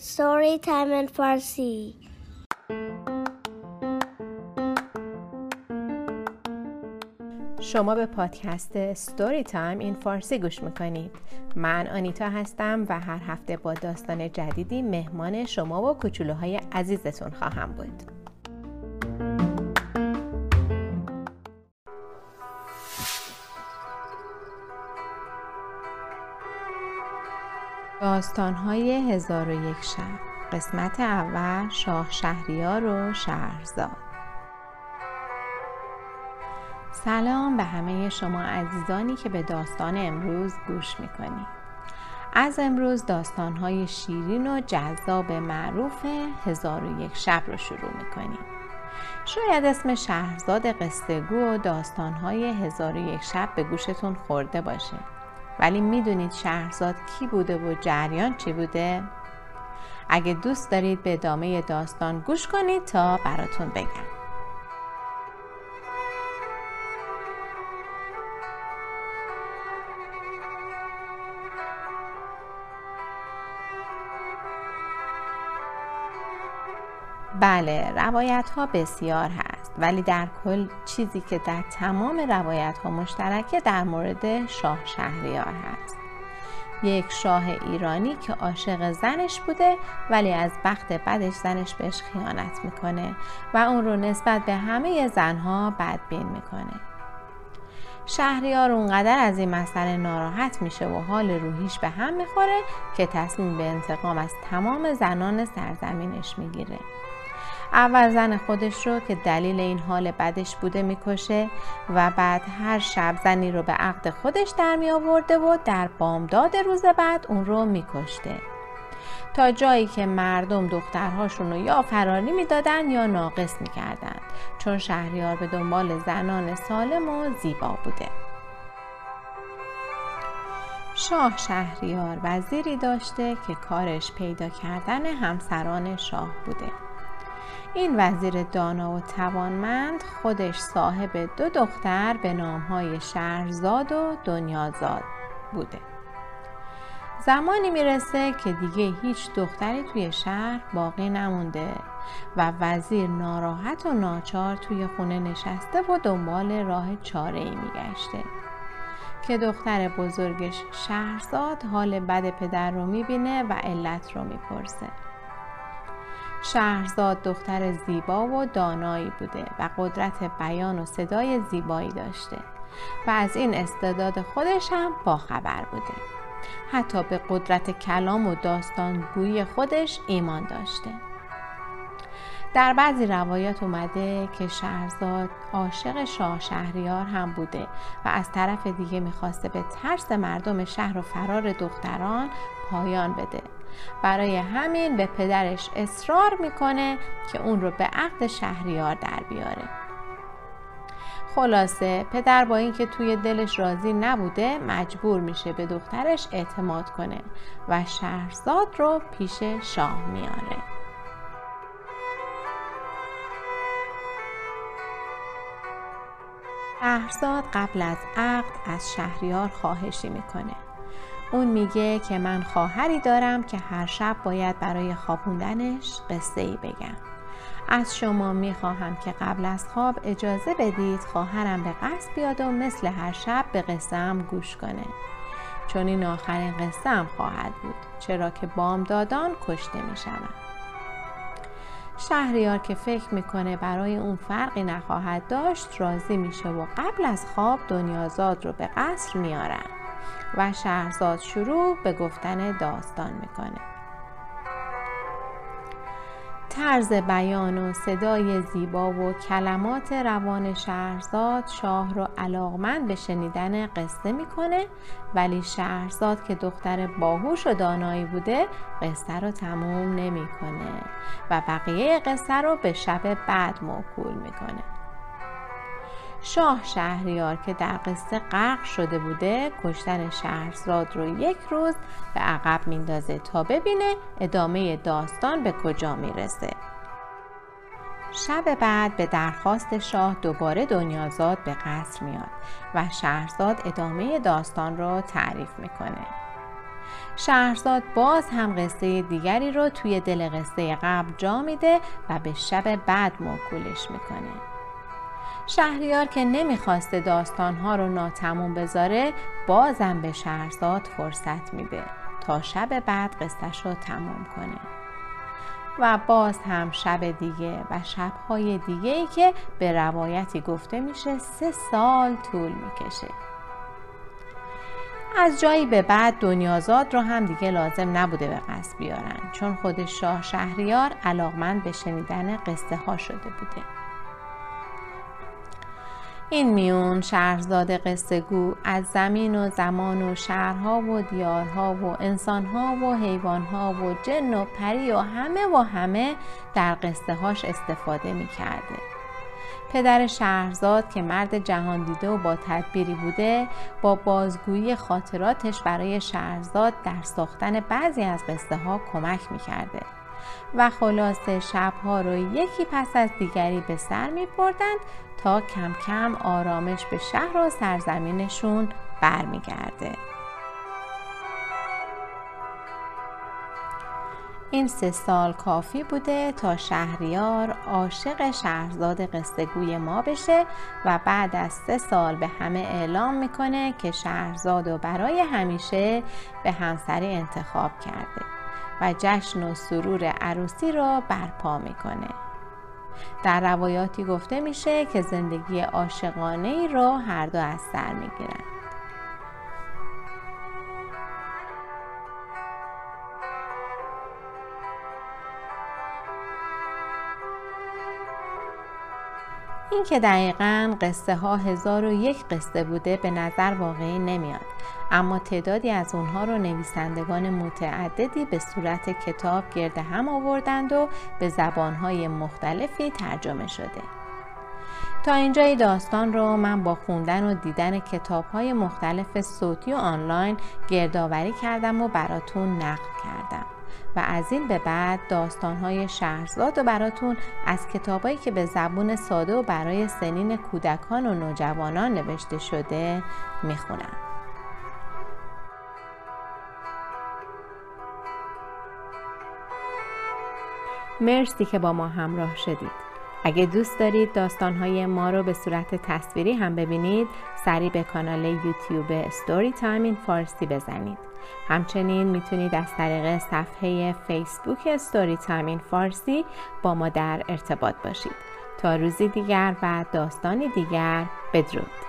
Story Time in Farsi. شما به پادکست ستوری تایم این فارسی گوش می‌کنید. من آنیتا هستم و هر هفته با داستان جدیدی مهمان شما و کوچولوهای عزیزتون خواهم بود. داستانهای هزار و یک شب. قسمت اول شاه شهریار و شهرزاد. سلام به همه شما عزیزانی که به داستان امروز گوش می‌کنید. از امروز داستانهای شیرین و جذاب معروف هزار و یک شب رو شروع می‌کنیم. شاید اسم شهرزاد قصهگو و داستانهای هزار و یک شب به گوشتون خورده باشه. ولی می‌دونید شهرزاد کی بوده و جریان چی بوده؟ اگه دوست دارید به ادامه داستان گوش کنید تا براتون بگم بله روایت ها بسیار هست ولی در کل چیزی که در تمام روایت ها مشترکه در مورد شاه شهریار هست. یک شاه ایرانی که عاشق زنش بوده ولی از بخت بدش زنش بهش خیانت می‌کنه و اون رو نسبت به همه زنها بدبین می‌کنه. شهریار اونقدر از این مسئله ناراحت میشه و حال روحیش به هم می‌خوره که تصمیم به انتقام از تمام زنان سرزمینش می‌گیره. اول زن خودش رو که دلیل این حال بدش بوده می‌کشه و بعد هر شب زنی رو به عقد خودش در می آورده و در بامداد روز بعد اون رو میکشته. تا جایی که مردم دخترهاشون رو یا فراری می‌دادن یا ناقص می‌کردند چون شهریار به دنبال زنان سالم و زیبا بوده. شاه شهریار وزیری داشته که کارش پیدا کردن همسران شاه بوده. این وزیر دانا و توانمند خودش صاحب دو دختر به نامهای شهرزاد و دنیازاد بوده. زمانی می‌رسه که دیگه هیچ دختری توی شهر باقی نمونده و وزیر ناراحت و ناچار توی خونه نشسته و دنبال راه چاره ای میگشته که دختر بزرگش شهرزاد حال بد پدر رو می‌بینه و علت رو می‌پرسه. شهرزاد دختر زیبا و دانایی بوده و قدرت بیان و صدای زیبایی داشته و از این استعداد خودش هم باخبر بوده. حتی به قدرت کلام و داستانگویی خودش ایمان داشته. در بعضی روایات اومده که شهرزاد عاشق شاه شهریار هم بوده و از طرف دیگه می‌خواسته به ترس مردم شهر و فرار دختران پایان بده. برای همین به پدرش اصرار می‌کنه که اون رو به عقد شهریار در بیاره. خلاصه پدر با اینکه توی دلش راضی نبوده مجبور میشه به دخترش اعتماد کنه و شهرزاد رو پیش شاه میاره. شهرزاد قبل از عقد از شهریار خواهشی می‌کنه. اون میگه که من خواهری دارم که هر شب باید برای خوابوندنش قصه ای بگم. از شما می‌خواهم که قبل از خواب اجازه بدید خواهرم به قصد بیاد و مثل هر شب به قصه گوش کنه. چون این آخرین قصه هم خواهد بود چرا که بامدادان کشته می‌شوند. شهریار که فکر می‌کنه برای اون فرقی نخواهد داشت راضی میشه و قبل از خواب دنیازاد رو به قصر میارن و شهرزاد شروع به گفتن داستان می‌کنه. طرز بیان و صدای زیبا و کلمات روان شهرزاد شاه رو علاقمند به شنیدن قصه می‌کنه ولی شهرزاد که دختر باهوش و دانایی بوده قصه رو تموم نمی‌کنه و بقیه قصه رو به شب بعد موکول می‌کنه. شاه شهریار که در قصه غرق شده بوده کشتن شهرزاد رو یک روز به عقب میندازه تا ببینه ادامه داستان به کجا می‌رسه. شب بعد به درخواست شاه دوباره دنیازاد به قصر میاد و شهرزاد ادامه داستان را تعریف می‌کنه. شهرزاد باز هم قصه دیگری رو توی دل قصه قبل جا میده و به شب بعد موکولش می‌کنه. شهریار که نمی‌خواسته داستانها رو ناتموم بذاره بازم به شهرزاد فرصت میده تا شب بعد قصتش رو تموم کنه. و باز هم شب دیگه و شبهای دیگه ای که به روایتی گفته میشه سه سال طول می‌کشه. از جایی به بعد دنیازاد رو هم دیگه لازم نبوده به قصد بیارن چون خود شاه شهریار علاقمند به شنیدن قصه ها شده بوده. این میون شهرزاد قصه گو از زمین و زمان و شهرها و دیارها و انسانها و حیوانها و جن و پری و همه و همه در قصه هاش استفاده می کرده. پدر شهرزاد که مرد جهان دیده و با تدبیری بوده با بازگویی خاطراتش برای شهرزاد در ساختن بعضی از قصه ها کمک می کرده. و خلاصه شبها رو یکی پس از دیگری به سر می بردند تا کم کم آرامش به شهر و سرزمینشون برمیگرده. این سه سال کافی بوده تا شهریار عاشق شهرزاد قصهگوی ما بشه و بعد از سه سال به همه اعلام می‌کنه که شهرزاد و برای همیشه به همسری انتخاب کرده و جشن و سرور عروسی را برپا می‌کنه. در روایاتی گفته میشه که زندگی عاشقانه ای را هر دو از سر می‌گیرند این که دقیقا قصه ها هزار و یک قصه بوده به نظر واقعی نمیاد. اما تعدادی از اونها رو نویسندگان متعددی به صورت کتاب گرد هم آوردند و به زبانهای مختلفی ترجمه شده. تا اینجای داستان رو من با خوندن و دیدن کتاب های مختلف صوتی و آنلاین گردآوری کردم و براتون نقل کردم. و از این به بعد داستانهای شهرزاد و براتون از کتابایی که به زبون ساده و برای سنین کودکان و نوجوانان نوشته شده می‌خونم. مرسی که با ما همراه شدید. اگه دوست دارید داستانهای ما رو به صورت تصویری هم ببینید سری به کانال یوتیوب Storytime in Farsi بزنید همچنین می‌تونید از طریق صفحه فیسبوک Storytime in Farsi با ما در ارتباط باشید. تا روزی دیگر و داستانی دیگر بدرود.